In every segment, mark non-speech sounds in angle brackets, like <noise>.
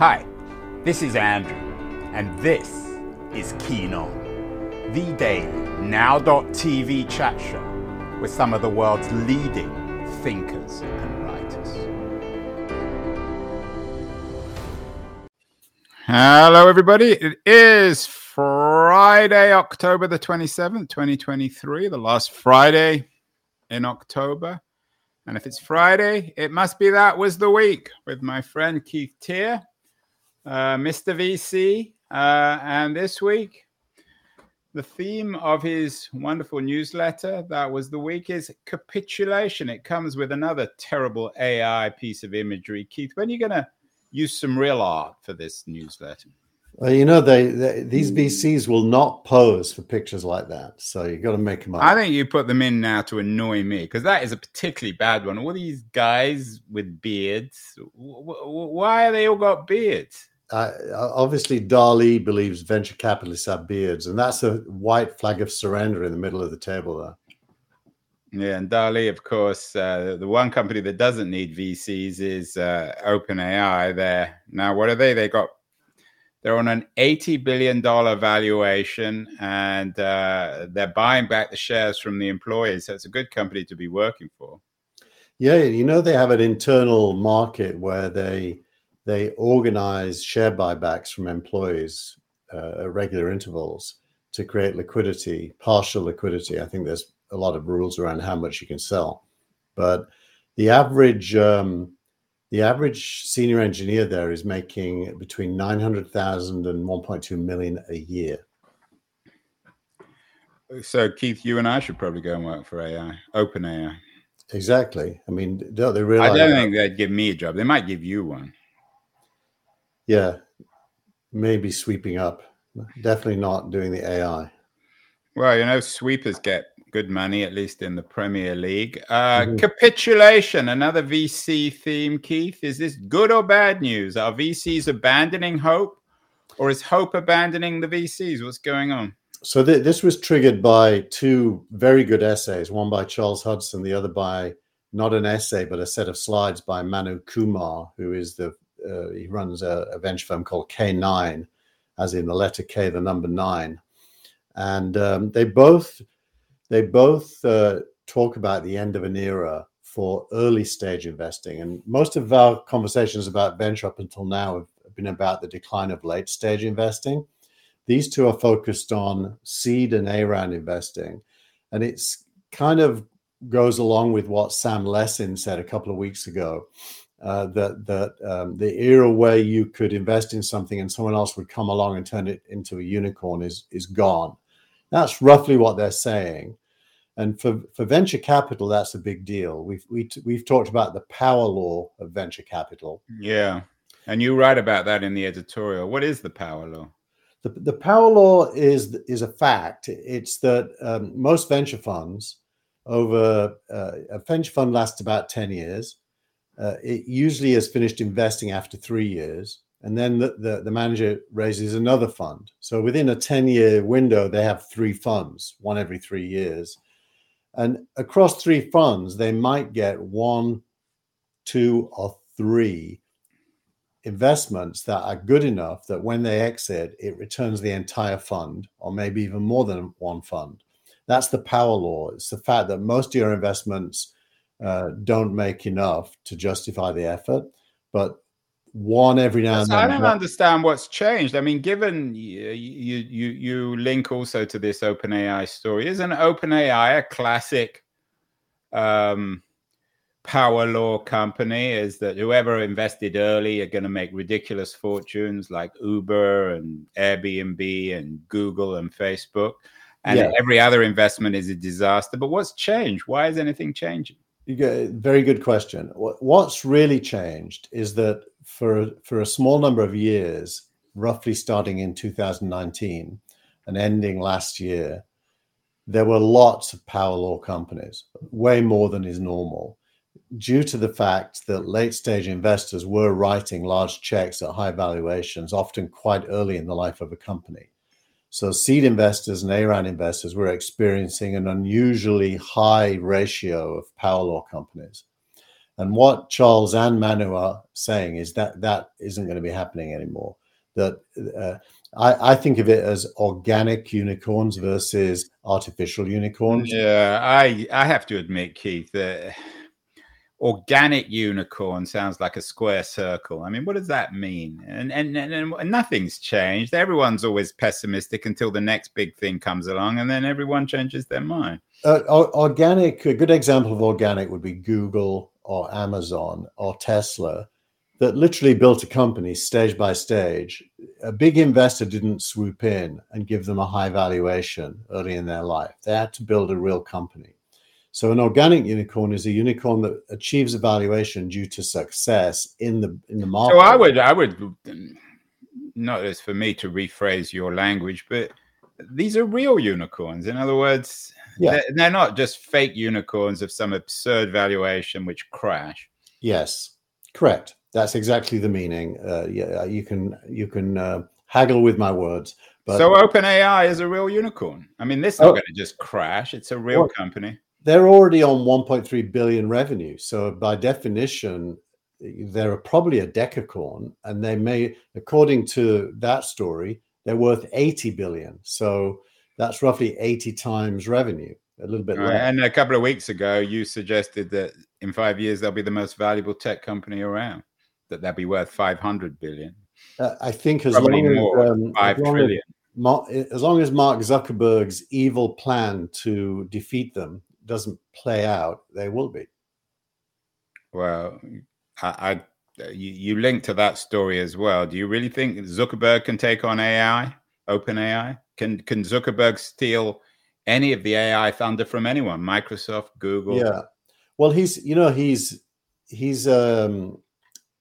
Hi, this is Andrew, and this is Keen On, the daily now.tv chat show with some of the world's leading thinkers and writers. Hello, everybody. It is Friday, October the 27th, 2023, the last Friday in October. And if it's Friday, it must be that was the week with my friend Keith Teare, uh, Mr. VC. Uh, and this week, the theme of his wonderful newsletter that was the week is capitulation. It comes with another terrible AI piece of imagery. Keith, when are you going to use some real art for this newsletter? Well, you know, they, they, these VCs will not pose for pictures like that, so you've got to make them up. I think you put them in now to annoy me because that is a particularly bad one. All these guys with beards, why are they all got beards? Uh, obviously, DALL-E believes venture capitalists have beards, and that's a white flag of surrender in the middle of the table there. Yeah, and DALL-E, of course, uh, the one company that doesn't need VCs is uh, OpenAI. There now, what are they? They got they're on an $80 billion valuation and uh, they're buying back the shares from the employees. So it's a good company to be working for. Yeah, you know, they have an internal market where they they organize share buybacks from employees uh, at regular intervals to create liquidity, partial liquidity. I think there's a lot of rules around how much you can sell. But the average um, the average senior engineer there is making between 900,000 and 1.2 million a year. So, Keith, you and I should probably go and work for AI, Open AI. Exactly. I mean, don't they realize? I don't think they'd give me a job. They might give you one. Yeah, maybe sweeping up. Definitely not doing the AI. Well, you know, sweepers get good money, at least in the Premier League. Uh, mm-hmm. Capitulation, another VC theme, Keith. Is this good or bad news? Are VCs abandoning hope, or is hope abandoning the VCs? What's going on? So th- this was triggered by two very good essays, one by Charles Hudson, the other by not an essay but a set of slides by Manu Kumar, who is the uh, he runs a, a venture firm called K9, as in the letter K, the number nine, and um, they both they both uh, talk about the end of an era for early stage investing. And most of our conversations about venture up until now have been about the decline of late stage investing. These two are focused on seed and A round investing. And it's kind of goes along with what Sam Lessin said a couple of weeks ago. Uh, that that um, the era where you could invest in something and someone else would come along and turn it into a unicorn is is gone. That's roughly what they're saying. And for, for venture capital, that's a big deal. We've we, have we have talked about the power law of venture capital. Yeah, and you write about that in the editorial. What is the power law? The, the power law is is a fact. It's that um, most venture funds over uh, a venture fund lasts about ten years. Uh, it usually has finished investing after three years, and then the, the, the manager raises another fund. So within a ten year window, they have three funds, one every three years and across three funds, they might get one, two, or three investments that are good enough that when they exit, it returns the entire fund, or maybe even more than one fund. That's the power law. It's the fact that most of your investments uh, don't make enough to justify the effort, but one every now and then. I don't understand what's changed. I mean, given you you you link also to this OpenAI story, isn't OpenAI a classic um, power law company? Is that whoever invested early are going to make ridiculous fortunes, like Uber and Airbnb and Google and Facebook, and yeah. every other investment is a disaster. But what's changed? Why is anything changing? You get, very good question. What's really changed is that for for a small number of years, roughly starting in 2019 and ending last year, there were lots of power law companies, way more than is normal, due to the fact that late stage investors were writing large checks at high valuations, often quite early in the life of a company. So seed investors and A-round investors were experiencing an unusually high ratio of power law companies. And what Charles and Manu are saying is that that isn't going to be happening anymore. That uh, I, I, think of it as organic unicorns versus artificial unicorns. Yeah, I I have to admit, Keith, that organic unicorn sounds like a square circle. I mean, what does that mean? And and, and, and nothing's changed. Everyone's always pessimistic until the next big thing comes along, and then everyone changes their mind. Uh, organic, a good example of organic would be Google or Amazon or Tesla that literally built a company stage by stage. A big investor didn't swoop in and give them a high valuation early in their life. They had to build a real company. So an organic unicorn is a unicorn that achieves a valuation due to success in the in the market. So I would I would not as for me to rephrase your language, but these are real unicorns. In other words, yeah. they're, they're not just fake unicorns of some absurd valuation which crash. Yes, correct. That's exactly the meaning. Uh, yeah, you can you can uh, haggle with my words. But so OpenAI is a real unicorn. I mean, this is not oh, going to just crash. It's a real company they're already on 1.3 billion revenue. So by definition, they're probably a decacorn, and they may, according to that story, they're worth 80 billion. So that's roughly 80 times revenue, a little bit right. And a couple of weeks ago, you suggested that in five years they'll be the most valuable tech company around. That they'll be worth 500 billion. Uh, I think as Probably long more, as um, five as long trillion. As, as long as Mark Zuckerberg's evil plan to defeat them doesn't play out, they will be. Well, I, I you, you link to that story as well. Do you really think Zuckerberg can take on AI, Open AI? Can can Zuckerberg steal any of the AI thunder from anyone? Microsoft, Google? Yeah. Well, he's you know he's he's um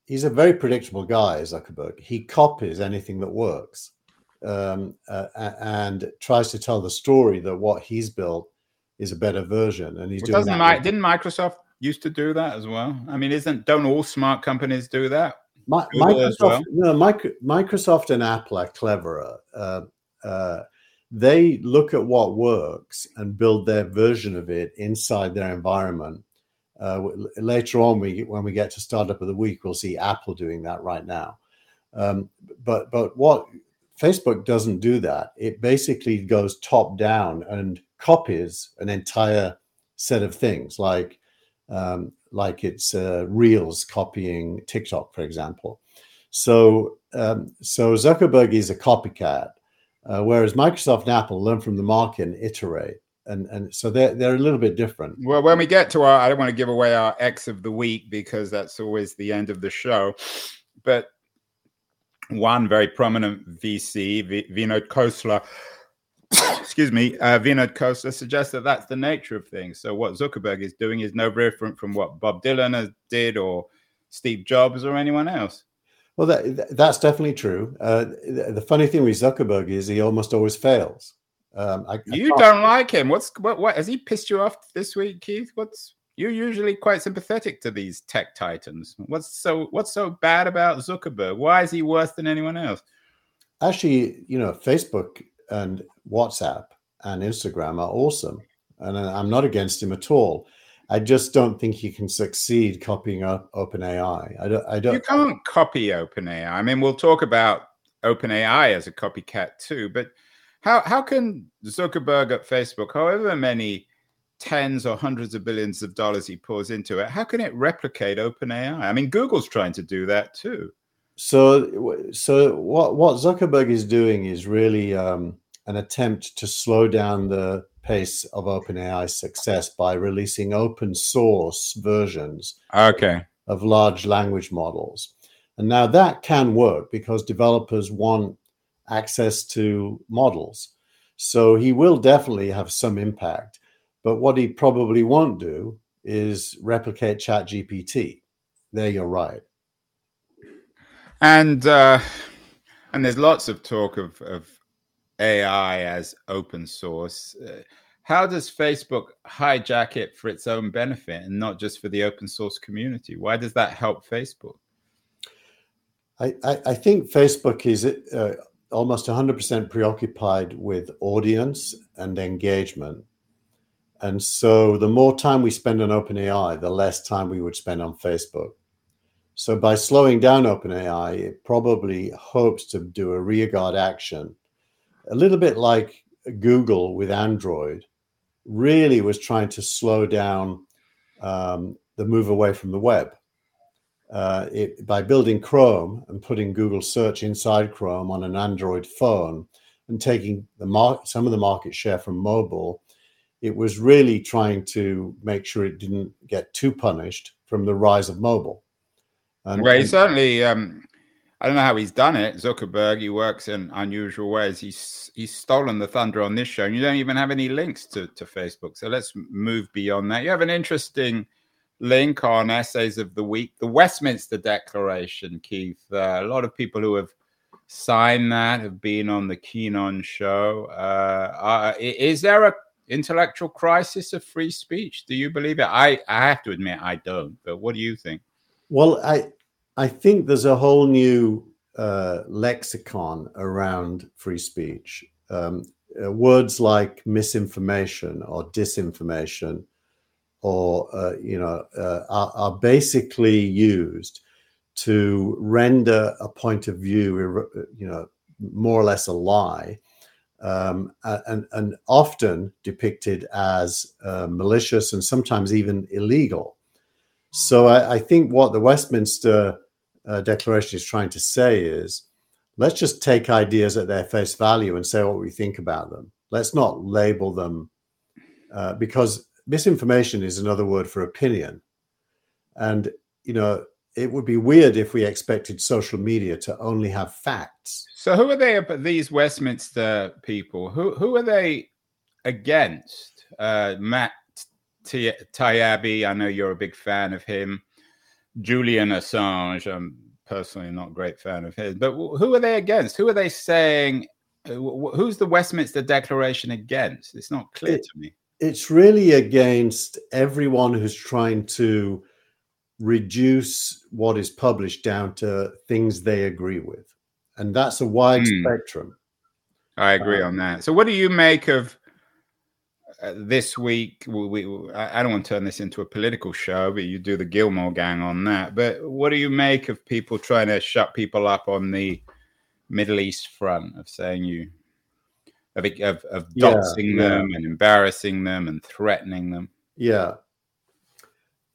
he's a very predictable guy, Zuckerberg. He copies anything that works. Um, uh, and tries to tell the story that what he's built is a better version, and he's well, doing. Doesn't didn't Microsoft used to do that as well? I mean, isn't don't all smart companies do that? My, Microsoft, well? no, Microsoft and Apple are cleverer. Uh, uh, they look at what works and build their version of it inside their environment. Uh, later on, we when we get to startup of the week, we'll see Apple doing that right now. Um, but but what Facebook doesn't do that. It basically goes top down and copies an entire set of things, like um, like it's uh, Reels copying TikTok, for example. So um, so Zuckerberg is a copycat, uh, whereas Microsoft and Apple learn from the market and iterate. And, and so they're, they're a little bit different. Well, when we get to our, I don't want to give away our X of the week because that's always the end of the show. But one very prominent VC, Vinod Khosla, excuse me, uh, Vinod Khosla suggests that that's the nature of things. So what Zuckerberg is doing is no different from what Bob Dylan has did or Steve Jobs or anyone else. Well, that, that's definitely true. Uh, the, the, funny thing with Zuckerberg is he almost always fails. Um, I, you I don't like him. What's what? What has he pissed you off this week, Keith? What's you're usually quite sympathetic to these tech titans. What's so what's so bad about Zuckerberg? Why is he worse than anyone else? Actually, you know, Facebook and WhatsApp and Instagram are awesome, and I'm not against him at all. I just don't think he can succeed copying up OpenAI. I don't. I don't. You can't copy OpenAI. I mean, we'll talk about OpenAI as a copycat too, but how how can Zuckerberg at Facebook, however many tens or hundreds of billions of dollars he pours into it, how can it replicate OpenAI? I mean, Google's trying to do that too. So, so what what Zuckerberg is doing is really um, an attempt to slow down the pace of OpenAI's success by releasing open source versions okay. of large language models. And now that can work because developers want access to models. So he will definitely have some impact. But what he probably won't do is replicate ChatGPT. There you're right. And uh, and there's lots of talk of, of AI as open source. Uh, how does Facebook hijack it for its own benefit and not just for the open source community? Why does that help Facebook? I, I, I think Facebook is uh, almost 100% preoccupied with audience and engagement. And so the more time we spend on OpenAI, the less time we would spend on Facebook. So by slowing down OpenAI, it probably hopes to do a rearguard action, a little bit like Google with Android, really was trying to slow down um, the move away from the web. Uh, it, by building Chrome and putting Google Search inside Chrome on an Android phone and taking mar- some of the market share from mobile, it was really trying to make sure it didn't get too punished from the rise of mobile. And, well, he certainly. Um, I don't know how he's done it. Zuckerberg, he works in unusual ways. He's he's stolen the thunder on this show, and you don't even have any links to to Facebook. So let's move beyond that. You have an interesting link on essays of the week, the Westminster Declaration, Keith. Uh, a lot of people who have signed that have been on the Keen On show. Uh, uh, is there a intellectual crisis of free speech? Do you believe it? I, I have to admit I don't, but what do you think? Well, I I think there's a whole new uh, lexicon around free speech. Um, uh, words like misinformation or disinformation, or uh, you know, uh, are, are, basically used to render a point of view, you know, more or less a lie, um, and, and often depicted as uh, malicious and sometimes even illegal. So I, I think what the Westminster uh, Declaration is trying to say is let's just take ideas at their face value and say what we think about them. Let's not label them uh, because misinformation is another word for opinion. And, you know, it would be weird if we expected social media to only have facts. So, who are they? These Westminster people. Who who are they against? Uh, Matt Taibbi, I know you're a big fan of him. Julian Assange, I'm personally not a great fan of his. But who are they against? Who are they saying? Uh, who's the Westminster Declaration against? It's not clear it, to me. It's really against everyone who's trying to reduce what is published down to things they agree with. And that's a wide mm. spectrum. I agree um, on that. So, what do you make of uh, this week, we, we, I don't want to turn this into a political show, but you do the Gilmore Gang on that. But what do you make of people trying to shut people up on the Middle East front of saying you of of, of doxing yeah, them yeah. and embarrassing them and threatening them? Yeah,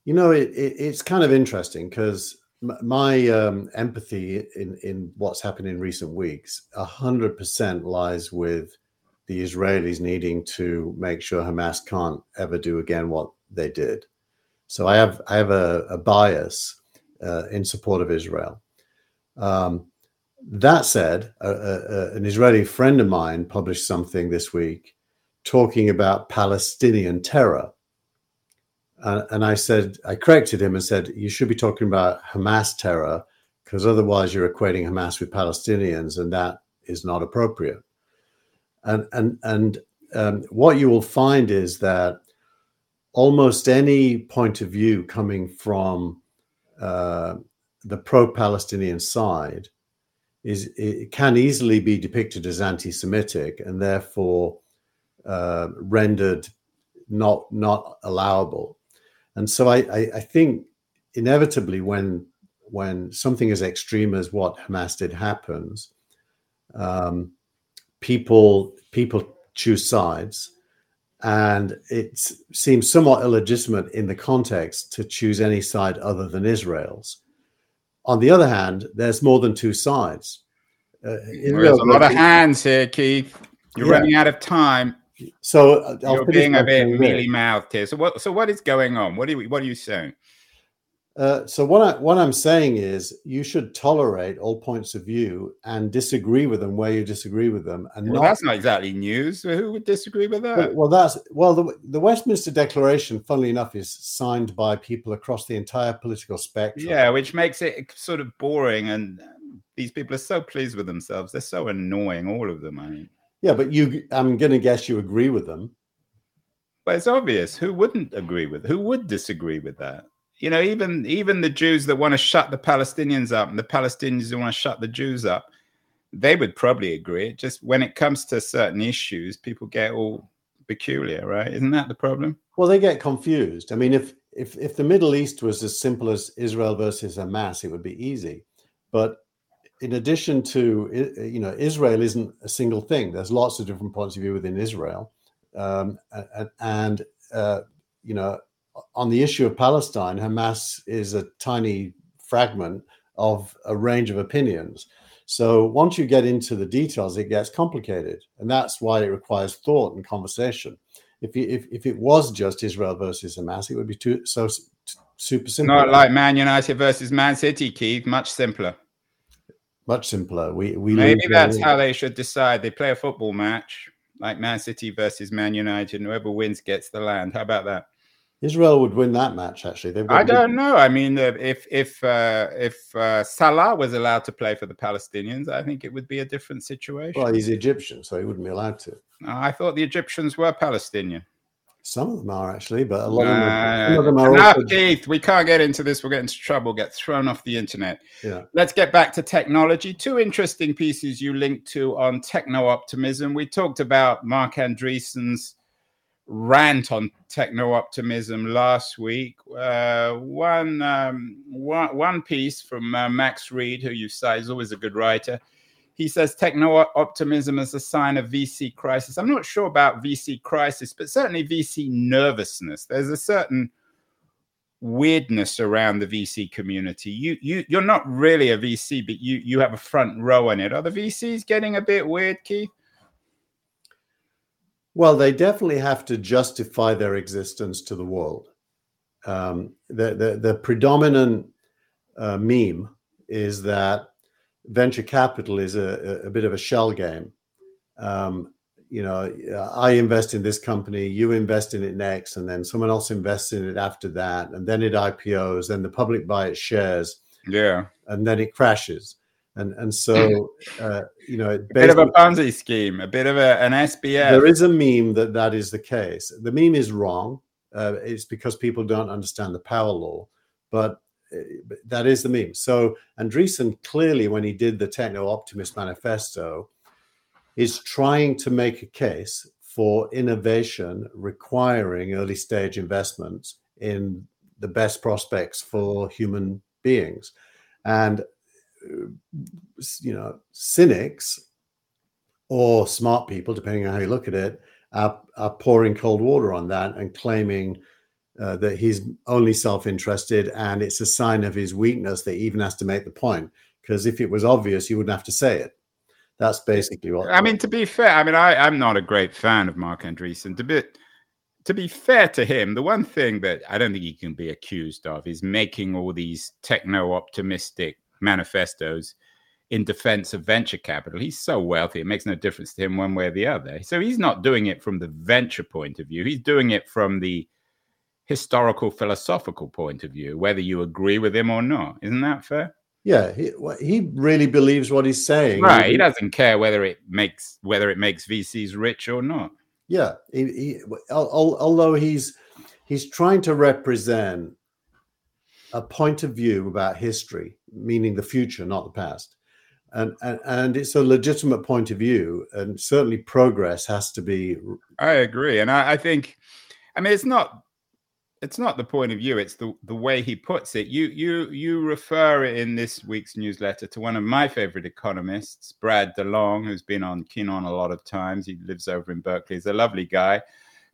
you know, it, it it's kind of interesting because my um, empathy in in what's happened in recent weeks, a hundred percent lies with the Israelis needing to make sure Hamas can't ever do again what they did. So I have I have a, a bias uh, in support of Israel. Um, that said, a, a, an Israeli friend of mine published something this week talking about Palestinian terror. Uh, and I said, I corrected him and said, you should be talking about Hamas terror because otherwise you're equating Hamas with Palestinians, and that is not appropriate. And and and um, what you will find is that almost any point of view coming from uh, the pro-Palestinian side is it can easily be depicted as anti-Semitic and therefore uh, rendered not not allowable. And so I, I, I think inevitably when when something as extreme as what Hamas did happens, um, people people choose sides, and it seems somewhat illegitimate in the context to choose any side other than Israel's. On the other hand, there's more than two sides. Uh, there's a lot of hands here, Keith. You're yeah. running out of time. So uh, you're being a bit mealy mouthed here. So what? So what is going on? What are you? What are you saying? Uh, so what I what I'm saying is you should tolerate all points of view and disagree with them where you disagree with them. And well, not, that's not exactly news. Who would disagree with that? Well, that's well the, the Westminster Declaration, funnily enough, is signed by people across the entire political spectrum. Yeah, which makes it sort of boring. And these people are so pleased with themselves. They're so annoying, all of them. I mean, yeah, but you, I'm going to guess you agree with them. But it's obvious. Who wouldn't agree with? Who would disagree with that? you know, even even the Jews that want to shut the Palestinians up and the Palestinians who want to shut the Jews up, they would probably agree. Just when it comes to certain issues, people get all peculiar, right? Isn't that the problem? Well, they get confused. I mean, if if if the Middle East was as simple as Israel versus Hamas, it would be easy. But in addition to you know, Israel isn't a single thing. There's lots of different points of view within Israel, um, and, uh, you know, on the issue of Palestine, Hamas is a tiny fragment of a range of opinions. So once you get into the details, it gets complicated, and that's why it requires thought and conversation. If if, if it was just Israel versus Hamas, it would be too so super simple. Not like Man United versus Man City, Keith. Much simpler. Much simpler. We we maybe that's how they should decide. They play a football match like Man City versus Man United, and whoever wins gets the land. How about that? Israel would win that match. Actually, I don't know. I mean, if if uh, if uh, Salah was allowed to play for the Palestinians, I think it would be a different situation. Well, he's Egyptian, so he wouldn't be allowed to. I thought the Egyptians were Palestinian. Some of them are actually, but a lot of them, are, of them are enough, also... Keith. We can't get into this. We'll get into trouble. Get thrown off the internet. Yeah. Let's get back to technology. Two interesting pieces you linked to on techno optimism. We talked about Marc Andreessen's rant on techno optimism last week. Uh, one, um, one, one piece from uh, Max Read, who you say is always a good writer. He says techno optimism is a sign of VC crisis. I'm not sure about VC crisis, but certainly VC nervousness. There's a certain weirdness around the VC community. You you you're not really a VC, but you you have a front row in it. Are the VCs getting a bit weird, Keith? Well, they definitely have to justify their existence to the world. Um, the, the, the predominant uh, meme is that venture capital is a, a bit of a shell game. Um, you know, I invest in this company, you invest in it next, and then someone else invests in it after that, and then it IPOs, then the public buy its shares, yeah, and then it crashes and and so uh, you know, a bit of a Ponzi scheme, a bit of a, an SBF. There is a meme that that is the case. The meme is wrong. Uh, it's because people don't understand the power law, but that is the meme. So Andreessen clearly, when he did the Techno Optimist Manifesto, is trying to make a case for innovation requiring early stage investments in the best prospects for human beings. And you know, cynics or smart people, depending on how you look at it, are, are pouring cold water on that and claiming uh, that he's only self-interested and it's a sign of his weakness that he even has to make the point. Because if it was obvious, you wouldn't have to say it. That's basically what. I mean, to be fair, I mean, I, I'm not a great fan of Marc Andreessen. To be, to be fair to him, the one thing that I don't think he can be accused of is making all these techno-optimistic manifestos in defense of venture capital. He's so wealthy, it makes no difference to him one way or the other. So he's not doing it from the venture point of view, he's doing it from the historical philosophical point of view, whether you agree with him or not. Isn't that fair? Yeah, he, he really believes what he's saying. Right, he doesn't care whether it makes whether it makes VCs rich or not. Yeah, he, he, although he's he's trying to represent a point of view about history, meaning the future, not the past. And, and, and it's a legitimate point of view, and certainly progress has to be. I agree, and I, I think, I mean, it's not it's not the point of view it's the the way he puts it you you you refer in this week's newsletter to one of my favorite economists brad delong who's been on Keenon a lot of times he lives over in berkeley he's a lovely guy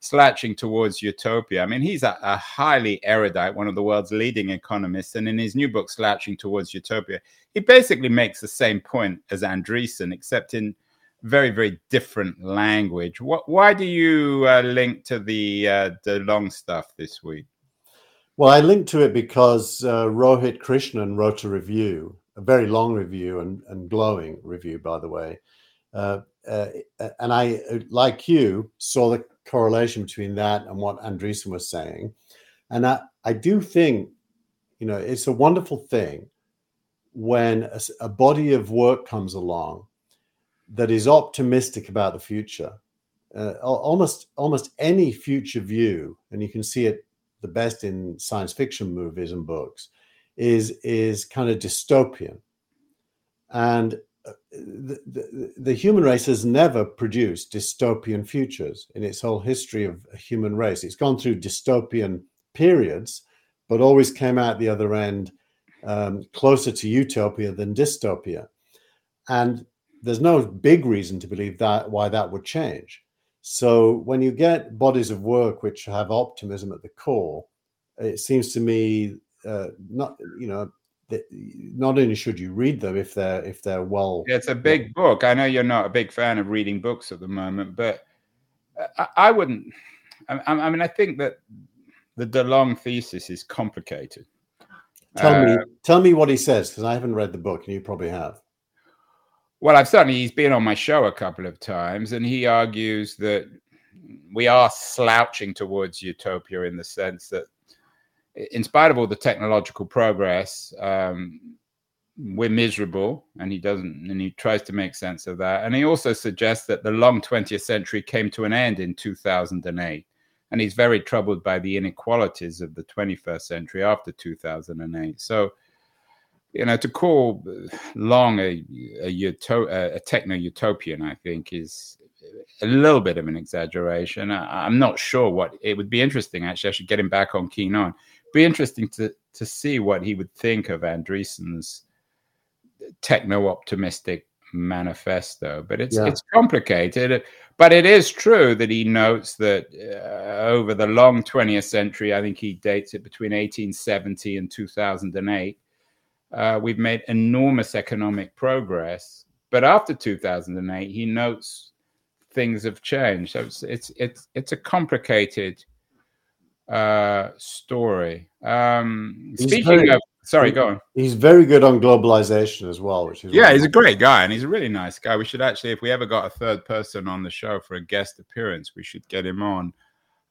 slouching towards utopia. I mean, he's a, a, highly erudite, one of the world's leading economists. And in his new book, Slouching Towards Utopia, he basically makes the same point as Andreessen, except in very, very different language. What, why do you uh, link to the, uh, the long stuff this week? Well, I linked to it because uh, Rohit Krishnan wrote a review, a very long review and, and glowing review, by the way. Uh, uh, and I, like you, saw the correlation between that and what Andreessen was saying. And I, I do think, you know, it's a wonderful thing when a, a body of work comes along that is optimistic about the future. Uh, almost almost any future view, and you can see it the best in science fiction movies and books, is is kind of dystopian. And the, the, the, human race has never produced dystopian futures in its whole history of human race. It's gone through dystopian periods, but always came out the other end um, closer to utopia than dystopia. And there's no big reason to believe that why that would change. So when you get bodies of work which have optimism at the core, it seems to me uh, not you know not only should you read them if they're if they're well it's a big book. I know you're not a big fan of reading books at the moment but i, I wouldn't I, I, mean i think that the delong thesis is complicated. Tell uh, me tell me what he says because i haven't read the book and you probably have well i've certainly he's been on my show a couple of times and he argues that we are slouching towards utopia in the sense that in spite of all the technological progress, um, we're miserable, and he doesn't, and he tries to make sense of that. And he also suggests that the long 20th century came to an end in 2008, and he's very troubled by the inequalities of the 21st century after 2008. So, you know, to call Long a a, uto- a techno utopian, I think, is a little bit of an exaggeration. I, am not sure what it would be interesting. Actually, I should get him back on Keen On be interesting to to see what he would think of Andreessen's techno optimistic manifesto. But it's yeah. it's complicated. But it is true that he notes that uh, over the long 20th century, I think he dates it between 1870 and 2008, uh, we've made enormous economic progress. But after 2008, he notes things have changed. So it's it's it's, it's a complicated uh, story. Um, speaking very, of, sorry, go on. He's very good on globalization as well, which is yeah, he's a great guy and he's a really nice guy. We should actually, if we ever got a third person on the show for a guest appearance, we should get him on.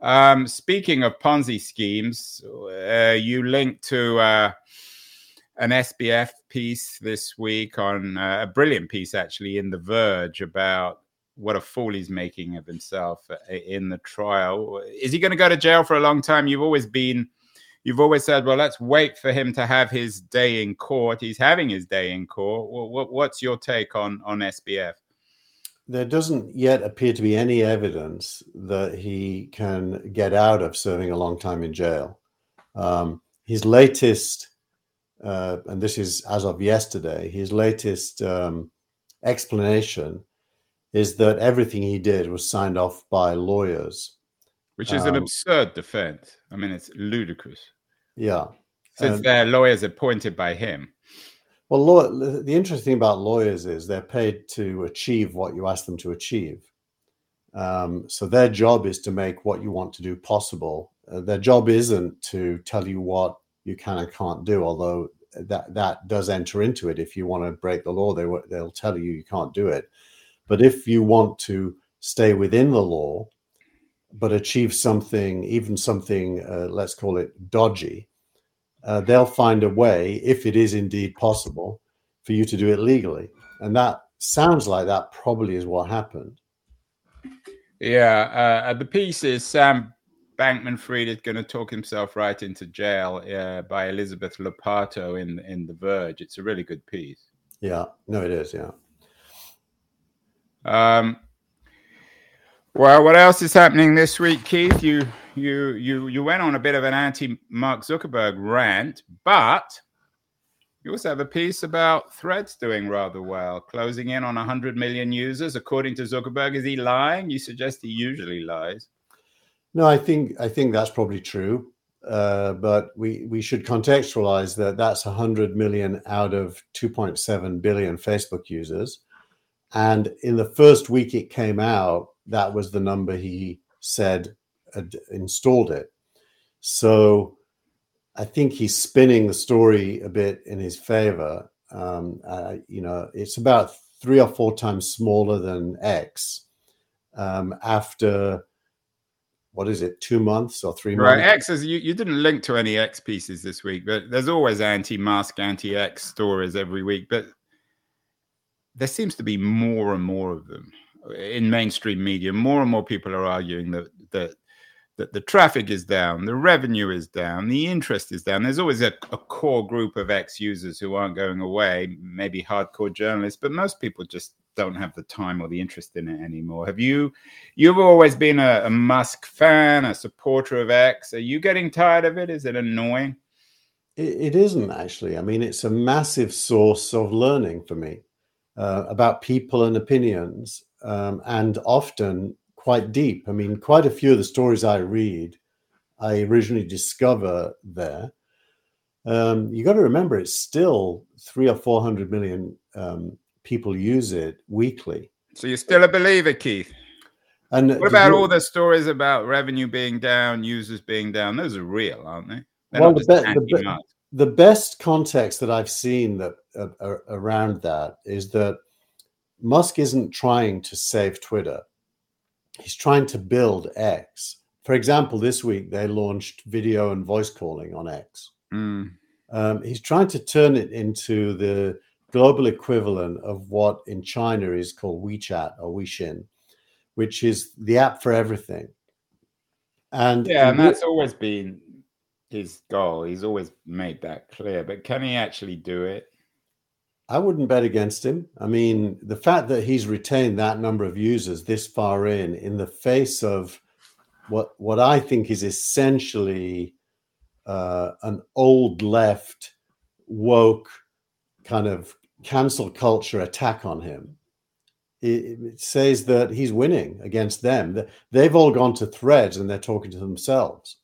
Um, speaking of Ponzi schemes, uh, you linked to uh, an SBF piece this week on uh, a brilliant piece actually in The Verge about what a fool he's making of himself uh, in the trial. Is he going to go to jail for a long time? You've always been, you've always said, well, let's wait for him to have his day in court. He's having his day in court. what's your take on on SBF? There doesn't yet appear to be any evidence that he can get out of serving a long time in jail. Um, his latest, uh, and this is as of yesterday, his latest um, explanation is that everything he did was signed off by lawyers. Which is um, an absurd defense. I mean, it's ludicrous. Yeah. Since um, their lawyers appointed by him. Well, law, the interesting thing about lawyers is they're paid to achieve what you ask them to achieve. Um, so their job is to make what you want to do possible. Uh, their job isn't to tell you what you can and can't do, although that that does enter into it. If you want to break the law, they they'll tell you you can't do it. But if you want to stay within the law, but achieve something, even something, uh, let's call it dodgy, uh, they'll find a way, if it is indeed possible, for you to do it legally. And that sounds like that probably is what happened. Yeah. Uh, the piece is Sam Bankman Fried is going to talk himself right into jail uh, by Elizabeth Lopatto in, in The Verge. It's a really good piece. Yeah. No, it is. Yeah. Um, well, what else is happening this week, Keith? You you you you went on a bit of an anti Mark Zuckerberg rant, but you also have a piece about Threads doing rather well, closing in on 100 million users. According to Zuckerberg, is he lying? You suggest he usually lies. No, I think I think that's probably true, uh, but we we should contextualize that that's 100 million out of 2.7 billion Facebook users. And in the first week it came out, that was the number he said had installed it. So I think he's spinning the story a bit in his favor. Um, uh, you know, it's about three or four times smaller than X. Um, after what is it, two months or three months? right. X is you, you didn't link to any X pieces this week, but there's always anti-Musk, anti-X stories every week. But there seems to be more and more of them in mainstream media. More and more people are arguing that that that the traffic is down, the revenue is down, the interest is down. There's always a, a, core group of ex users who aren't going away, maybe hardcore journalists, but most people just don't have the time or the interest in it anymore. Have you? You've always been a, a Musk fan, a supporter of X. Are you getting tired of it? Is it annoying? it, it isn't actually. I mean, it's a massive source of learning for me uh, about people and opinions, um, and often quite deep. I mean, quite a few of the stories I read, I originally discover there. Um, you got to remember, it's still three or four hundred million um, people use it weekly. So you're still a believer, Keith. And what about all the stories about revenue being down, users being down? Those are real, aren't they? They're well, the, be- the, the, best context that I've seen that uh, uh, around that is that Musk isn't trying to save Twitter he's trying to build X. For example, this week they launched video and voice calling on X. Mm. Um, he's trying to turn it into the global equivalent of what in China is called WeChat or Weixin, which is the app for everything. And yeah, and that's always been his goal. He's always made that clear. But can he actually do it? I wouldn't bet against him. I mean, the fact that he's retained that number of users this far in, in the face of what what I think is essentially uh, an old left woke kind of cancel culture attack on him, it, says that he's winning against them. They've all gone to threads and they're talking to themselves.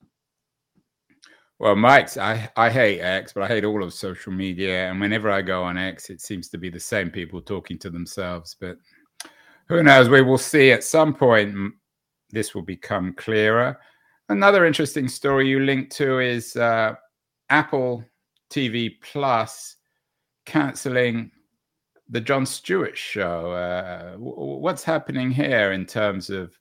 Well, Mike's I, I hate X, but I hate all of social media. And whenever I go on X, it seems to be the same people talking to themselves. But who knows? We will see at some point this will become clearer. Another interesting story you linked to is uh, Apple TV Plus canceling the Jon Stewart show. Uh, what's happening here in terms of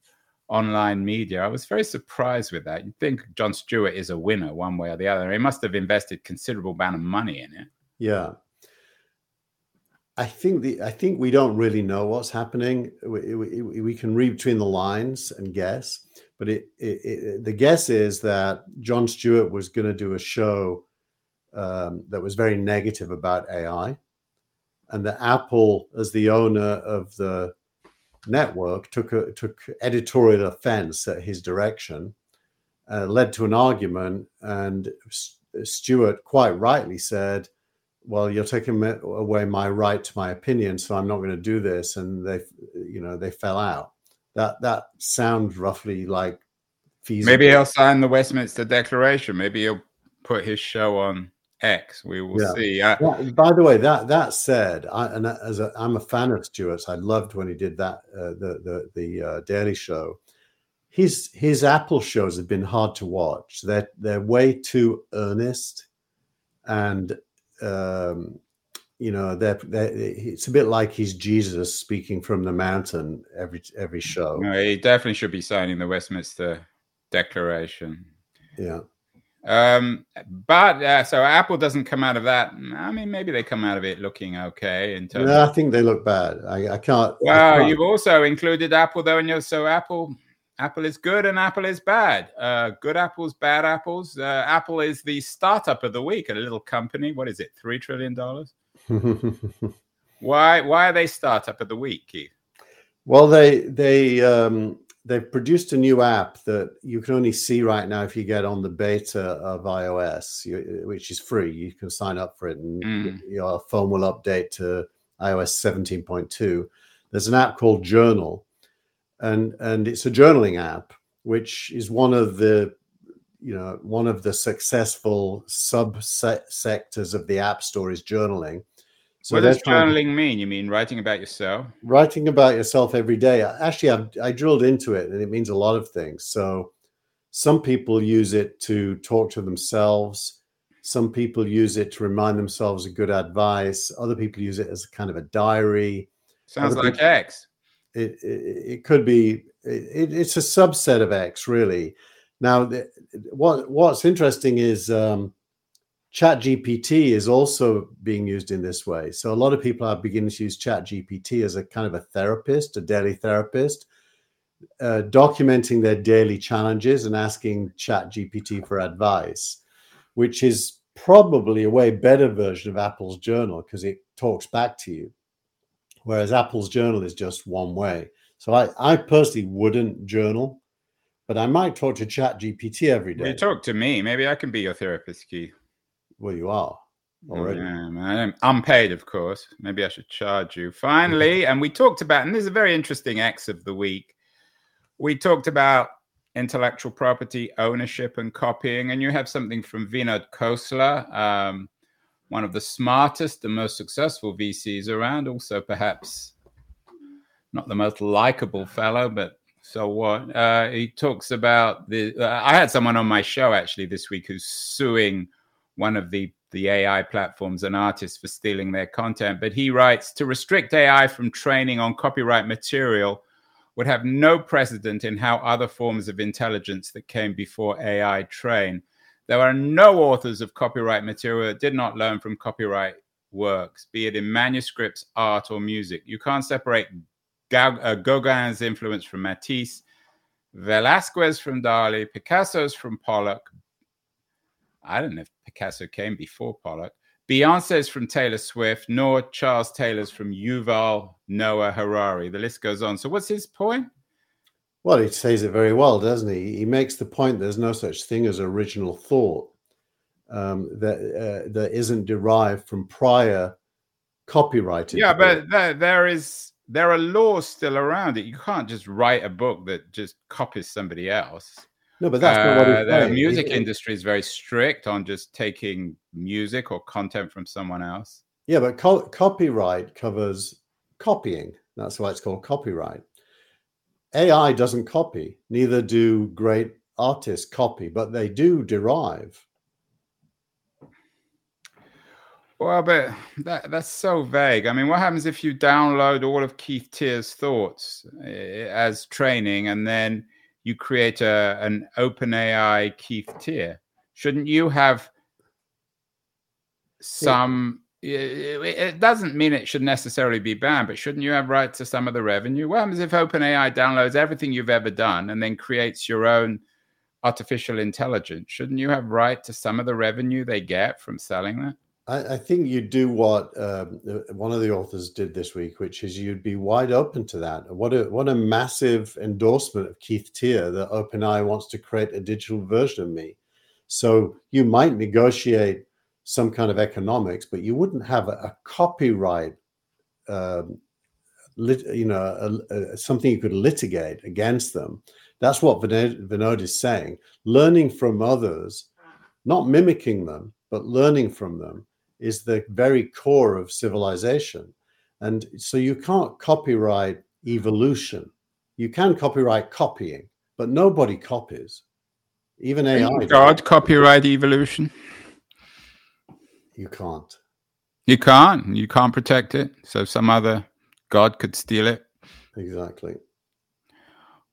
online media. I was very surprised with that. You'd think Jon Stewart is a winner one way or the other. He must have invested considerable amount of money in it. Yeah. I think the I think we don't really know what's happening. We, we, we can read between the lines and guess, but it, it, it the guess is that Jon Stewart was going to do a show um, that was very negative about AI, and that Apple, as the owner of the network took a, took editorial offense at his direction, uh, led to an argument, and Stewart quite rightly said, "Well, you're taking away my right to my opinion, so I'm not going to do this." And they, you know, they fell out. That that sounds roughly like feasible. Maybe he'll sign the Westminster Declaration. Maybe he'll put his show on X. We will yeah. see. Yeah, by the way, that that said, I, and as a, I'm a fan of Stewart's. I loved when he did that uh, the the the uh, Daily Show. His his Apple shows have been hard to watch. They're they're way too earnest, and um, you know they're, they're it's a bit like he's Jesus speaking from the mountain every every show. No, he definitely should be signing the Westminster Declaration. Yeah. Um, but uh, so Apple doesn't come out of that. I mean, maybe they come out of it looking okay. In terms, no, I think they look bad. I, I can't. Well, I can't. you've also included Apple though, and you're so Apple. Apple is good and Apple is bad. Uh, good apples, bad apples. Uh, Apple is the startup of the week, a little company. What is it? Three trillion dollars. <laughs> why? Why are they startup of the week, Keith? Well, they they um, they've produced a new app that you can only see right now if you get on the beta of iOS, which is free. You can sign up for it, and mm. your phone will update to iOS 17.2. There's an app called Journal, and and it's a journaling app, which is one of the you know one of the successful sub sectors of the App Store is journaling so what does journaling mean? You mean writing about yourself? Writing about yourself every day. Actually, I've, I drilled into it, and it means a lot of things. So, some people use it to talk to themselves. Some people use it to remind themselves of good advice. Other people use it as a kind of a diary. Sounds Other like people, X. It, it, it could be. It, it's a subset of X, really. Now, the, what what's interesting is. Um, Chat GPT is also being used in this way. So a lot of people are beginning to use Chat GPT as a kind of a therapist, a daily therapist. uh, documenting their daily challenges and asking Chat GPT for advice, which is probably a way better version of Apple's journal because it talks back to you. Whereas Apple's journal is just one way. So I, I personally wouldn't journal, but I might talk to Chat GPT every day. You talk to me. Maybe I can be your therapist, Keith. Well, you are already. Yeah, man. Unpaid, of course. Maybe I should charge you. Finally, <laughs> and we talked about, and this is a very interesting X of the week. We talked about intellectual property ownership and copying, and you have something from Vinod Khosla, um, one of the smartest and most successful VCs around. Also, perhaps not the most likable fellow, but so what? Uh, he talks about the. Uh, I had someone on my show actually this week who's suing one of the the AI platforms and artists for stealing their content. But he writes to restrict AI from training on copyright material would have no precedent in how other forms of intelligence that came before AI train. There are no authors of copyright material that did not learn from copyright works, be it in manuscripts, art, or music. You can't separate uh, Gauguin's influence from Matisse, Velasquez from Dali, Picasso's from Pollock, I don't know if Picasso came before Pollock. Beyonce's from Taylor Swift, nor Charles Taylor's from Yuval Noah Harari. The list goes on. So, what's his point? Well, he says it very well, doesn't he? He makes the point there's no such thing as original thought um, that uh, that isn't derived from prior copyrighted. Yeah, but there, there is there are laws still around it. You can't just write a book that just copies somebody else. No, but that's not what uh, the music it, industry is very strict on just taking music or content from someone else. Yeah, but co- copyright covers copying. That's why it's called copyright. AI doesn't copy, neither do great artists copy, but they do derive. Well, but that, that's so vague. I mean, what happens if you download all of Keith Teare's thoughts eh, as training and then you create a, an OpenAI Keith Teare. Shouldn't you have some? It doesn't mean it should necessarily be banned, but shouldn't you have rights to some of the revenue? What happens if OpenAI downloads everything you've ever done and then creates your own artificial intelligence? Shouldn't you have right to some of the revenue they get from selling that? I, I think you do what um, one of the authors did this week, which is you'd be wide open to that. What a what a massive endorsement of Keith Teare that OpenAI wants to create a digital version of me. So you might negotiate some kind of economics, but you wouldn't have a, a copyright, um, lit, you know, a, a, something you could litigate against them. That's what Vinod, Vinod is saying. Learning from others, not mimicking them, but learning from them is the very core of civilization. And so you can't copyright evolution. You can copyright copying, but nobody copies. Even AI. God copyright evolution? You can't. You can't. You can't protect it. So some other God could steal it. Exactly.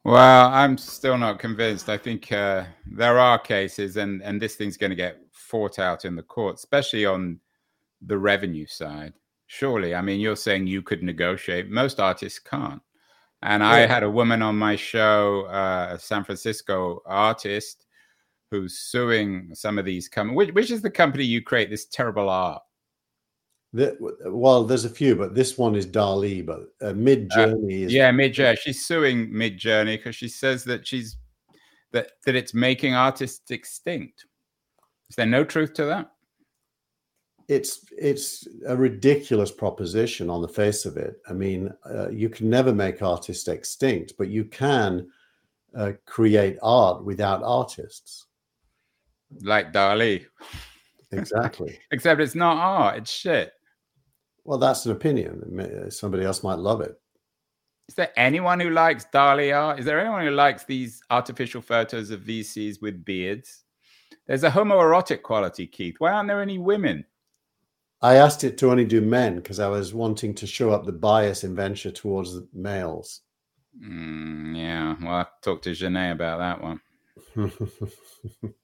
Well, I'm still not convinced. I think uh, there are cases, and and this thing's going to get fought out in the court, especially on the revenue side. Surely, I mean, you're saying you could negotiate. Most artists can't. And. I had a woman on my show, uh, a San Francisco artist, who's suing some of these companies. Which, which is the company you create this terrible art? The, well, there's a few, but this one is DALL-E. But uh, Midjourney uh, is yeah, Midjourney. She's suing Midjourney because she says that she's that that it's making artists extinct. Is there no truth to that? It's it's a ridiculous proposition on the face of it. I mean, uh, you can never make artists extinct, but you can uh, create art without artists. Like DALL-E. Exactly. <laughs> Except it's not art; it's shit. Well, that's an opinion. Somebody else might love it. Is there anyone who likes DALL-E art? Is there anyone who likes these artificial photos of VCs with beards? There's a homoerotic quality, Keith. Why aren't there any women? I asked it to only do men because I was wanting to show up the bias in venture towards the males. Mm, yeah, well, I talked to Janae about that one. <laughs>